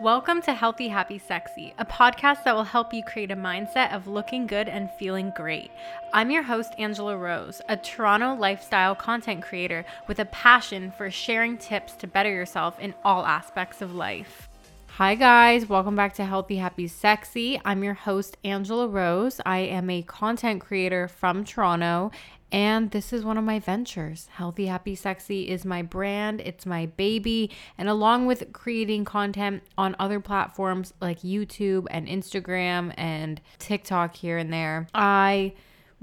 Welcome to Healthy, Happy, Sexy, a podcast that will help you create a mindset of looking good and feeling great. I'm your host, Angela Rose, a Toronto lifestyle content creator with a passion for sharing tips to better yourself in all aspects of life. Hi, guys. Welcome back to Healthy, Happy, Sexy. I'm your host, Angela Rose. I am a content creator from Toronto and this is one of my ventures. Healthy, Happy, Sexy is my brand, it's my baby. And along with creating content on other platforms like YouTube and Instagram and TikTok here and there, I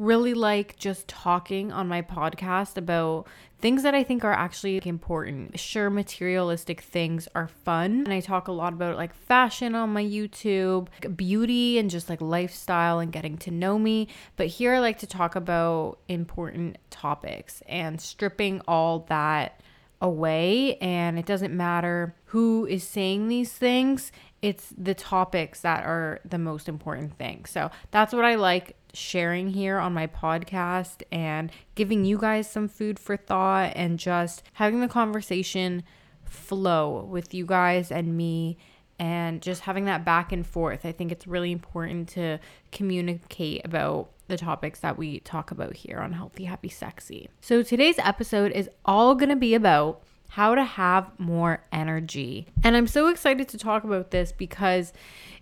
really like just talking on my podcast about things that I think are actually important. Sure, materialistic things are fun. And I talk a lot about like fashion on my YouTube, beauty, and just like lifestyle and getting to know me. But here I like to talk about important topics and stripping all that away. And it doesn't matter who is saying these things, it's the topics that are the most important thing. So that's what I like sharing here on my podcast and giving you guys some food for thought and just having the conversation flow with you guys and me and just having that back and forth. I think it's really important to communicate about the topics that we talk about here on Healthy, Happy, Sexy. So today's episode is all going to be about how to have more energy. And I'm so excited to talk about this because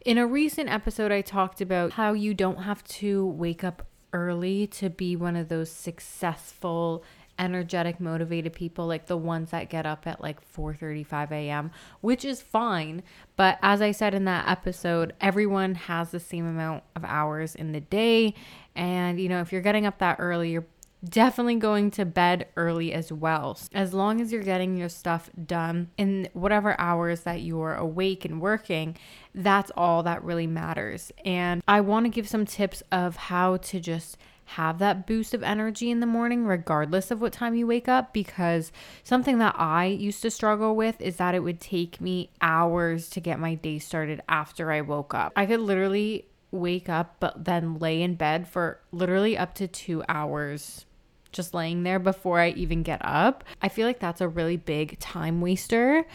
in a recent episode, I talked about how you don't have to wake up early to be one of those successful energetic motivated people like the ones that get up at like 4:35 a.m. which is fine but as I said in that episode everyone has the same amount of hours in the day and you know if you're getting up that early you're definitely going to bed early as well. As long as you're getting your stuff done in whatever hours that you're awake and working, that's all that really matters. And I want to give some tips of how to just have that boost of energy in the morning, regardless of what time you wake up. Because something that I used to struggle with is that it would take me hours to get my day started after I woke up. I could literally wake up, but then lay in bed for literally up to two hours just laying there before I even get up. I feel like that's a really big time waster.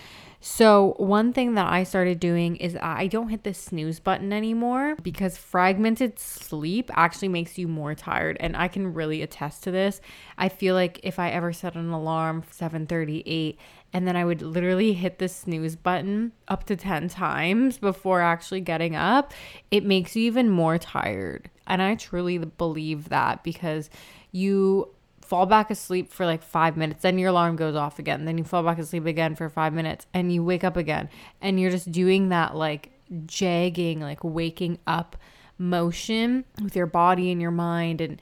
So, one thing that I started doing is I don't hit the snooze button anymore because fragmented sleep actually makes you more tired and I can really attest to this. I feel like if I ever set an alarm 7:38 and then I would literally hit the snooze button up to 10 times before actually getting up, it makes you even more tired. And I truly believe that because you fall back asleep for like five minutes, then your alarm goes off again, then you fall back asleep again for five minutes, and you wake up again, and you're just doing that like jagging, like waking up motion with your body and your mind and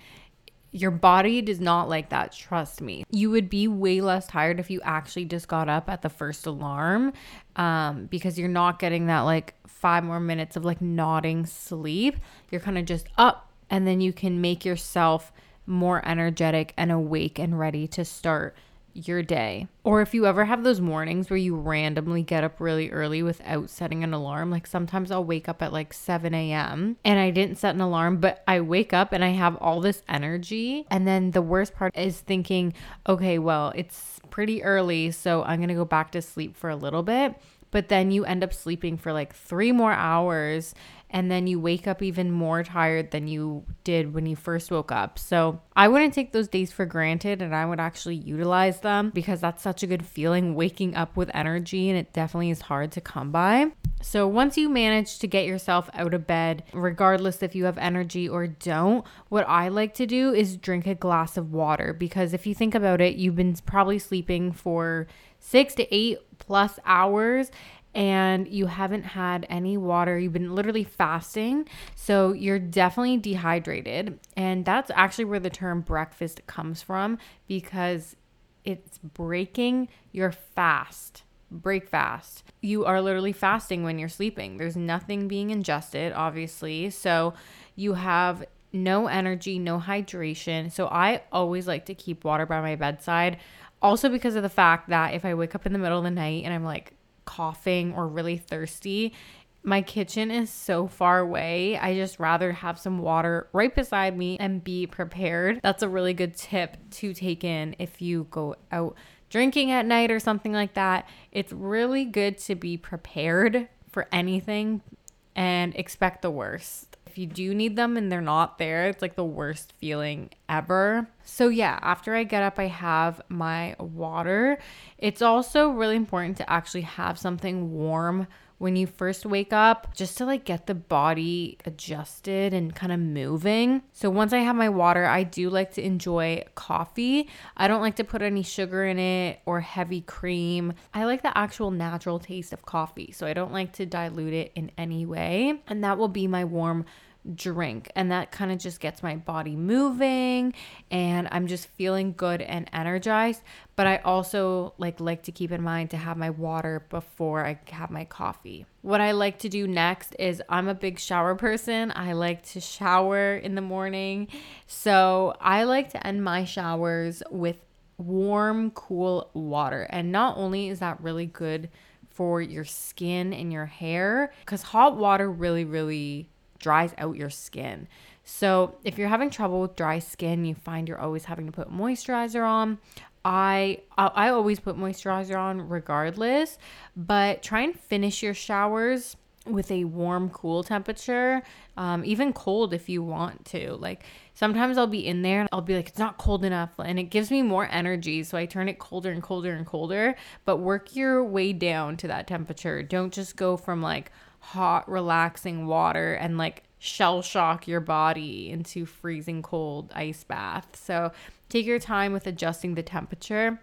your body does not like that, trust me. You would be way less tired if you actually just got up at the first alarm um, because you're not getting that like five more minutes of like nodding sleep. You're kind of just up and then you can make yourself more energetic and awake and ready to start your day. Or if you ever have those mornings where you randomly get up really early without setting an alarm, like sometimes I'll wake up at like 7 a.m. and I didn't set an alarm, but I wake up and I have all this energy. And then the worst part is thinking, okay, well, it's pretty early, so I'm gonna go back to sleep for a little bit. But then you end up sleeping for like three more hours and then you wake up even more tired than you did when you first woke up. So I wouldn't take those days for granted and I would actually utilize them because that's such a good feeling waking up with energy and it definitely is hard to come by. So once you manage to get yourself out of bed, regardless if you have energy or don't, what I like to do is drink a glass of water because if you think about it, you've been probably sleeping for six to eight plus hours and you haven't had any water, you've been literally fasting, so you're definitely dehydrated. And that's actually where the term breakfast comes from because it's breaking your fast. Break fast. You are literally fasting when you're sleeping. There's nothing being ingested, obviously. So you have no energy, no hydration. So I always like to keep water by my bedside. Also, because of the fact that if I wake up in the middle of the night and I'm like coughing or really thirsty, my kitchen is so far away. I just rather have some water right beside me and be prepared. That's a really good tip to take in if you go out drinking at night or something like that. It's really good to be prepared for anything and expect the worst. If you do need them and they're not there, it's like the worst feeling ever. So, yeah, after I get up, I have my water. It's also really important to actually have something warm when you first wake up just to like get the body adjusted and kind of moving. So once I have my water, I do like to enjoy coffee. I don't like to put any sugar in it or heavy cream. I like the actual natural taste of coffee. So I don't like to dilute it in any way. And that will be my warm drink and that kind of just gets my body moving and I'm just feeling good and energized but I also like like to keep in mind to have my water before I have my coffee. What I like to do next is I'm a big shower person. I like to shower in the morning. So, I like to end my showers with warm, cool water. And not only is that really good for your skin and your hair cuz hot water really really dries out your skin. So, if you're having trouble with dry skin, you find you're always having to put moisturizer on. I I always put moisturizer on regardless, but try and finish your showers with a warm, cool temperature, um, even cold if you want to. Like sometimes I'll be in there and I'll be like, it's not cold enough, and it gives me more energy, so I turn it colder and colder and colder. But work your way down to that temperature. Don't just go from like hot, relaxing water and like shell shock your body into freezing cold ice bath. So take your time with adjusting the temperature.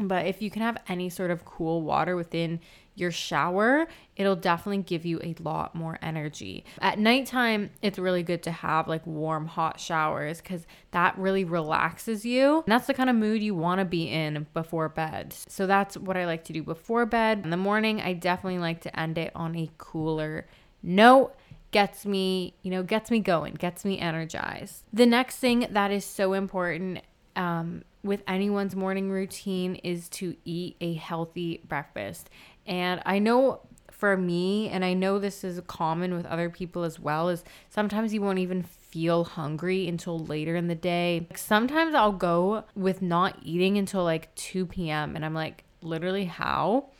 But if you can have any sort of cool water within your shower, it'll definitely give you a lot more energy. At nighttime, it's really good to have like warm, hot showers because that really relaxes you. And that's the kind of mood you want to be in before bed. So that's what I like to do before bed. In the morning, I definitely like to end it on a cooler note gets me, you know, gets me going, gets me energized. The next thing that is so important um, with anyone's morning routine is to eat a healthy breakfast. And I know for me, and I know this is common with other people as well, is sometimes you won't even feel hungry until later in the day. Like sometimes I'll go with not eating until like 2 p.m. and I'm like, literally, how?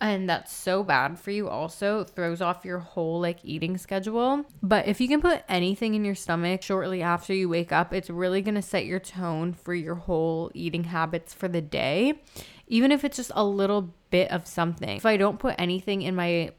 And that's so bad for you also. Throws off your whole like eating schedule. But if you can put anything in your stomach shortly after you wake up it's really going to set your tone for your whole eating habits for the day even if it's just a little bit of something. If i don't put anything in my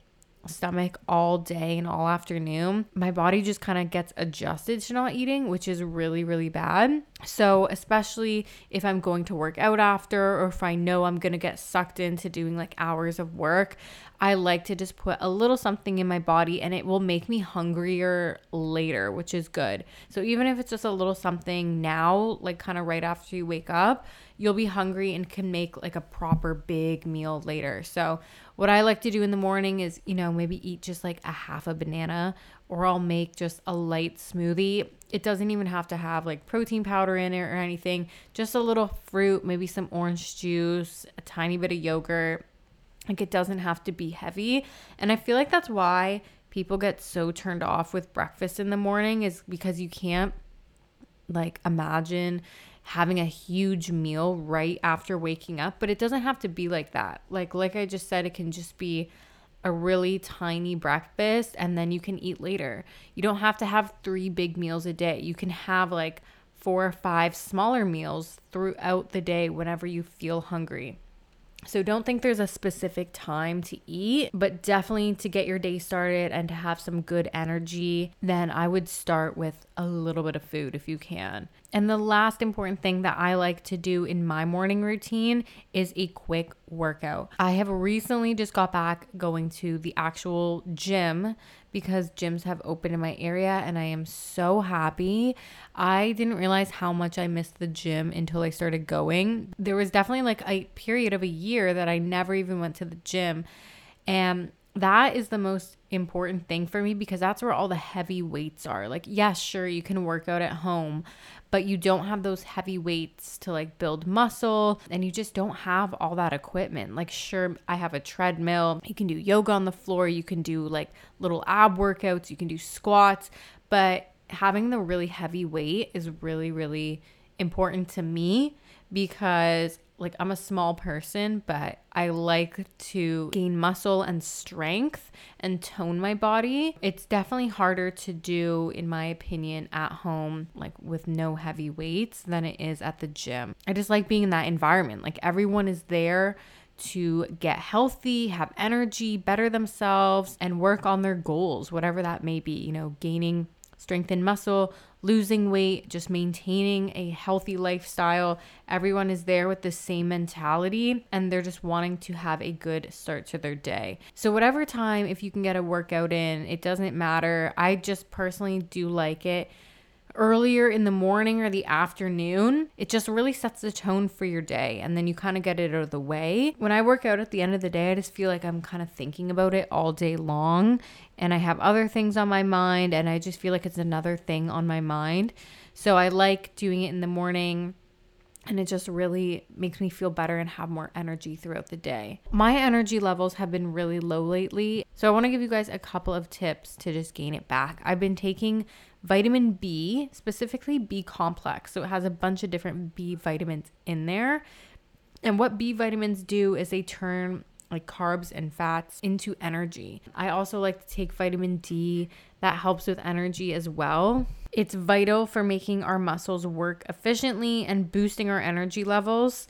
stomach all day and all afternoon, my body just kind of gets adjusted to not eating, which is really, really bad. So, especially if I'm going to work out after, or if I know I'm going to get sucked into doing like hours of work, I like to just put a little something in my body and it will make me hungrier later, which is good. So, even if it's just a little something now, like kind of right after you wake up, you'll be hungry and can make like a proper big meal later. So, what I like to do in the morning is, you know, maybe eat just like a half a banana or I'll make just a light smoothie. It doesn't even have to have like protein powder in it or anything, just a little fruit, maybe some orange juice, a tiny bit of yogurt. Like it doesn't have to be heavy. And I feel like that's why people get so turned off with breakfast in the morning is because you can't like imagine having a huge meal right after waking up, but it doesn't have to be like that. Like like I just said it can just be a really tiny breakfast and then you can eat later. You don't have to have 3 big meals a day. You can have like four or five smaller meals throughout the day whenever you feel hungry. So don't think there's a specific time to eat, but definitely to get your day started and to have some good energy, then I would start with a little bit of food if you can. And the last important thing that I like to do in my morning routine is a quick workout. I have recently just got back going to the actual gym because gyms have opened in my area and I am so happy. I didn't realize how much I missed the gym until I started going. There was definitely like a period of a year that I never even went to the gym. And that is the most important thing for me because that's where all the heavy weights are. Like, yes, sure, you can work out at home, but you don't have those heavy weights to like build muscle and you just don't have all that equipment. Like, sure, I have a treadmill, you can do yoga on the floor, you can do like little ab workouts, you can do squats, but having the really heavy weight is really, really important to me because like I'm a small person, but I like to gain muscle and strength and tone my body. It's definitely harder to do, in my opinion, at home, like with no heavy weights, than it is at the gym. I just like being in that environment. Like everyone is there to get healthy, have energy, better themselves, and work on their goals, whatever that may be, you know, gaining strength and muscle, losing weight, just maintaining a healthy lifestyle. Everyone is there with the same mentality and they're just wanting to have a good start to their day. So, whatever time, if you can get a workout in, it doesn't matter. I just personally do like it earlier in the morning or the afternoon, it just really sets the tone for your day. And then you kind of get it out of the way. When I work out at the end of the day, I just feel like I'm kind of thinking about it all day long. And I have other things on my mind. And I just feel like it's another thing on my mind. So I like doing it in the morning. And it just really makes me feel better and have more energy throughout the day. My energy levels have been really low lately. So I want to give you guys a couple of tips to just gain it back. I've been taking vitamin B, specifically B complex. So it has a bunch of different B vitamins in there. And what B vitamins do is they turn like carbs and fats into energy. I also like to take vitamin D that helps with energy as well. It's vital for making our muscles work efficiently and boosting our energy levels.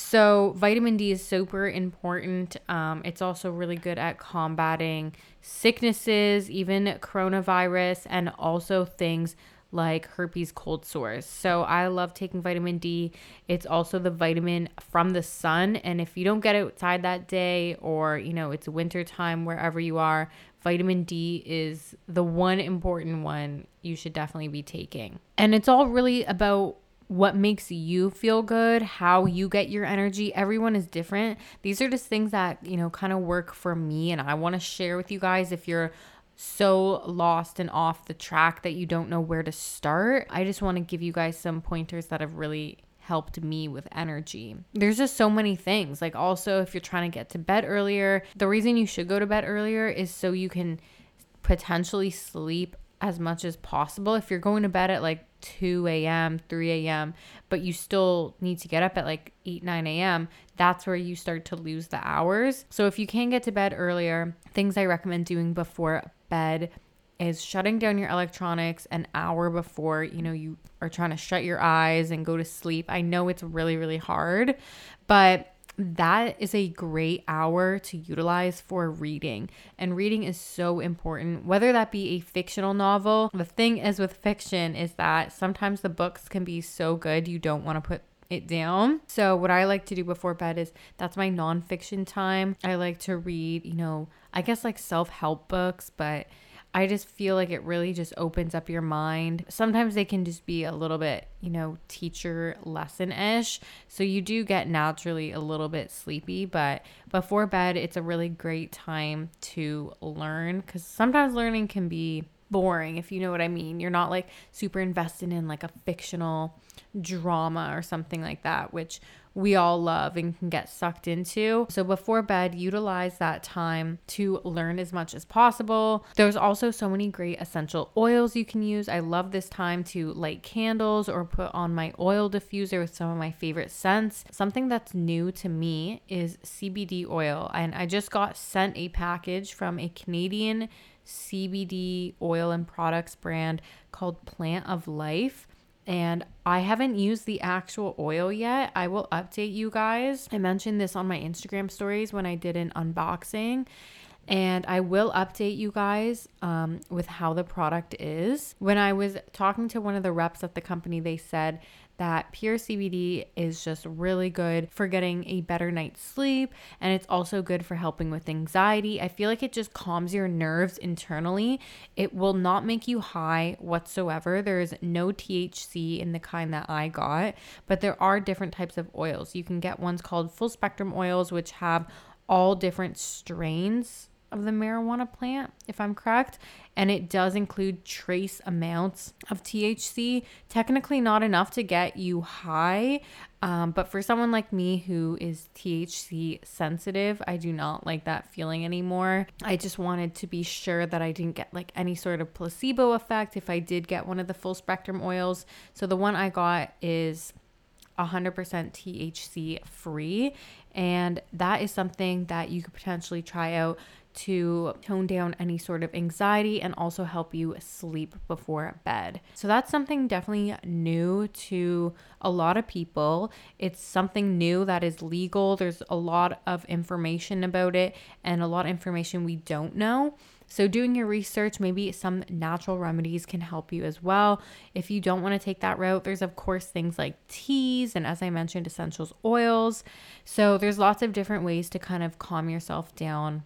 So, vitamin D is super important. Um, it's also really good at combating sicknesses, even coronavirus, and also things like herpes cold sores. So I love taking vitamin D. It's also the vitamin from the sun and if you don't get outside that day or you know it's winter time wherever you are, vitamin D is the one important one you should definitely be taking. And it's all really about what makes you feel good, how you get your energy. Everyone is different. These are just things that, you know, kind of work for me and I want to share with you guys if you're so lost and off the track that you don't know where to start. I just want to give you guys some pointers that have really helped me with energy. There's just so many things. Like, also, if you're trying to get to bed earlier, the reason you should go to bed earlier is so you can potentially sleep as much as possible. If you're going to bed at like 2 a.m., 3 a.m., but you still need to get up at like 8, 9 a.m., that's where you start to lose the hours. So if you can get to bed earlier, things I recommend doing before bed is shutting down your electronics an hour before, you know, you are trying to shut your eyes and go to sleep. I know it's really, really hard, but that is a great hour to utilize for reading. And reading is so important, whether that be a fictional novel. The thing is with fiction is that sometimes the books can be so good you don't want to put it down. So, what I like to do before bed is that's my nonfiction time. I like to read, you know, I guess like self help books, but I just feel like it really just opens up your mind. Sometimes they can just be a little bit, you know, teacher lesson ish. So you do get naturally a little bit sleepy, but before bed, it's a really great time to learn because sometimes learning can be boring, if you know what I mean. You're not like super invested in like a fictional drama or something like that, which we all love and can get sucked into. So before bed, utilize that time to learn as much as possible. There's also so many great essential oils you can use. I love this time to light candles or put on my oil diffuser with some of my favorite scents. Something that's new to me is CBD oil, and I just got sent a package from a Canadian CBD oil and products brand called Plant of Life and I haven't used the actual oil yet. I will update you guys. I mentioned this on my Instagram stories when I did an unboxing. And I will update you guys um, with how the product is. When I was talking to one of the reps at the company, they said that pure CBD is just really good for getting a better night's sleep and it's also good for helping with anxiety. I feel like it just calms your nerves internally. It will not make you high whatsoever. There is no THC in the kind that I got, but there are different types of oils. You can get ones called full spectrum oils, which have all different strains of the marijuana plant, if I'm correct. And it does include trace amounts of THC. Technically, not enough to get you high. Um, but for someone like me who is THC sensitive, I do not like that feeling anymore. I just wanted to be sure that I didn't get like any sort of placebo effect if I did get one of the full spectrum oils. So the one I got is 100% THC free. And that is something that you could potentially try out to tone down any sort of anxiety and also help you sleep before bed. So that's something definitely new to a lot of people. It's something new that is legal. There's a lot of information about it and a lot of information we don't know. So, doing your research, maybe some natural remedies can help you as well. If you don't want to take that route, there's of course things like teas and, as I mentioned, essentials oils. So, there's lots of different ways to kind of calm yourself down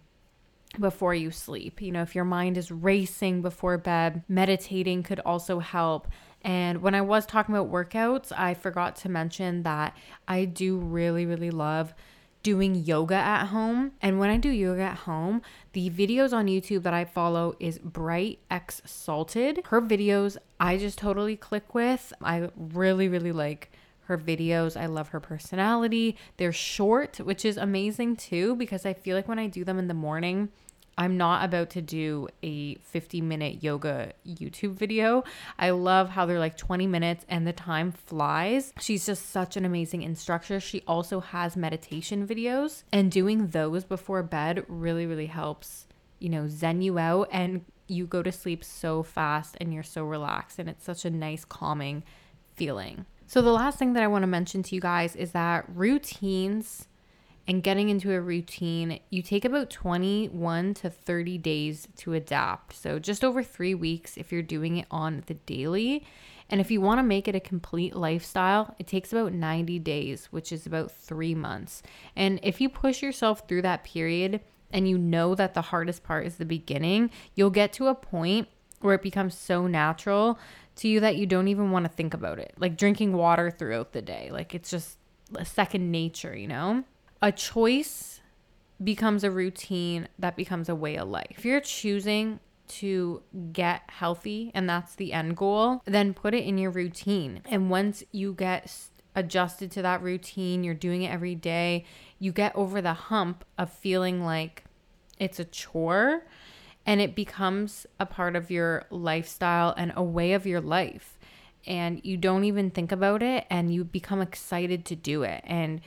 before you sleep. You know, if your mind is racing before bed, meditating could also help. And when I was talking about workouts, I forgot to mention that I do really, really love doing yoga at home. And when I do yoga at home, the videos on YouTube that I follow is Bright X Salted. Her videos I just totally click with. I really, really like her videos. I love her personality. They're short, which is amazing too, because I feel like when I do them in the morning, I'm not about to do a 50 minute yoga YouTube video. I love how they're like 20 minutes and the time flies. She's just such an amazing instructor. She also has meditation videos, and doing those before bed really, really helps, you know, zen you out and you go to sleep so fast and you're so relaxed. And it's such a nice, calming feeling. So, the last thing that I want to mention to you guys is that routines and getting into a routine, you take about 21 to 30 days to adapt. So, just over three weeks if you're doing it on the daily. And if you want to make it a complete lifestyle, it takes about 90 days, which is about three months. And if you push yourself through that period and you know that the hardest part is the beginning, you'll get to a point where it becomes so natural to you that you don't even want to think about it. Like drinking water throughout the day. Like it's just a second nature, you know? A choice becomes a routine that becomes a way of life. If you're choosing to get healthy and that's the end goal, then put it in your routine. And once you get adjusted to that routine, you're doing it every day, you get over the hump of feeling like it's a chore and it becomes a part of your lifestyle and a way of your life. And you don't even think about it and you become excited to do it. And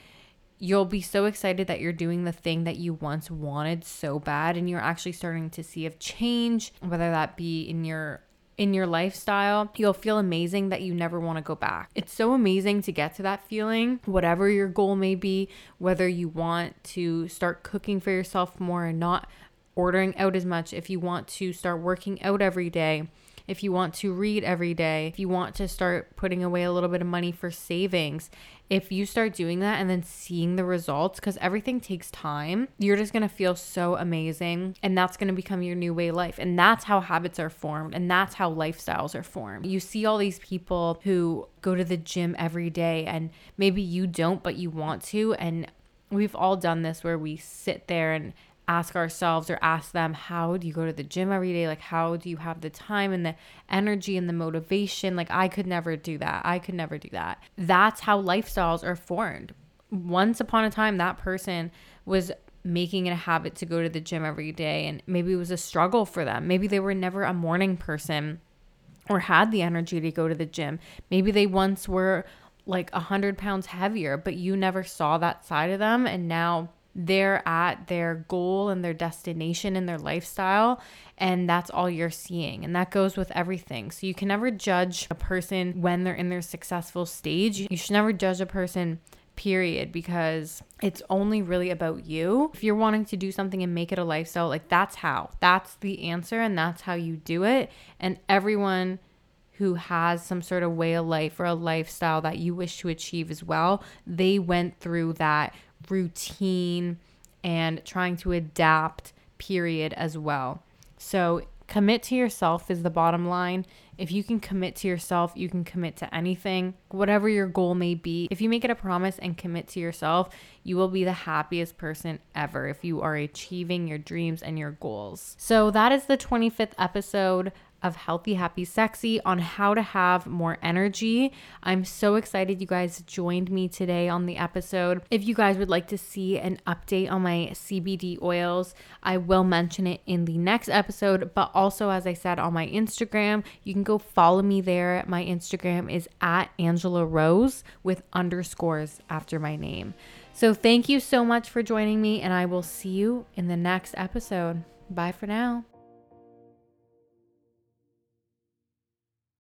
you'll be so excited that you're doing the thing that you once wanted so bad and you're actually starting to see a change whether that be in your in your lifestyle, you'll feel amazing that you never want to go back. It's so amazing to get to that feeling, whatever your goal may be, whether you want to start cooking for yourself more and not ordering out as much, if you want to start working out every day, if you want to read every day, if you want to start putting away a little bit of money for savings, if you start doing that and then seeing the results, because everything takes time, you're just gonna feel so amazing. And that's gonna become your new way of life. And that's how habits are formed. And that's how lifestyles are formed. You see all these people who go to the gym every day, and maybe you don't, but you want to. And we've all done this where we sit there and ask ourselves or ask them how do you go to the gym every day? Like how do you have the time and the energy and the motivation? Like i could never do that. I could never do that. That's how lifestyles are formed. Once upon a time that person was making it a habit to go to the gym every day and maybe it was a struggle for them. Maybe they were never a morning person or had the energy to go to the gym. Maybe they once were like a hundred pounds heavier but you never saw that side of them and now they're at their goal and their destination and their lifestyle and that's all you're seeing and that goes with everything so you can never judge a person when they're in their successful stage you should never judge a person period because it's only really about you. If you're wanting to do something and make it a lifestyle, like that's how. That's the answer and that's how you do it. And everyone who has some sort of way of life or a lifestyle that you wish to achieve as well, they went through that routine and trying to adapt period as well. So commit to yourself is the bottom line. If you can commit to yourself, you can commit to anything, whatever your goal may be. If you make it a promise and commit to yourself, you will be the happiest person ever if you are achieving your dreams and your goals. So, that is the 25th episode of Healthy, Happy, Sexy on how to have more energy. I'm so excited you guys joined me today on the episode. If you guys would like to see an update on my CBD oils, I will mention it in the next episode, but also, as I said, on my Instagram, you can go follow me there. My Instagram is at Angela Rose with underscores after my name. So, thank you so much for joining me, and I will see you in the next episode. Bye for now.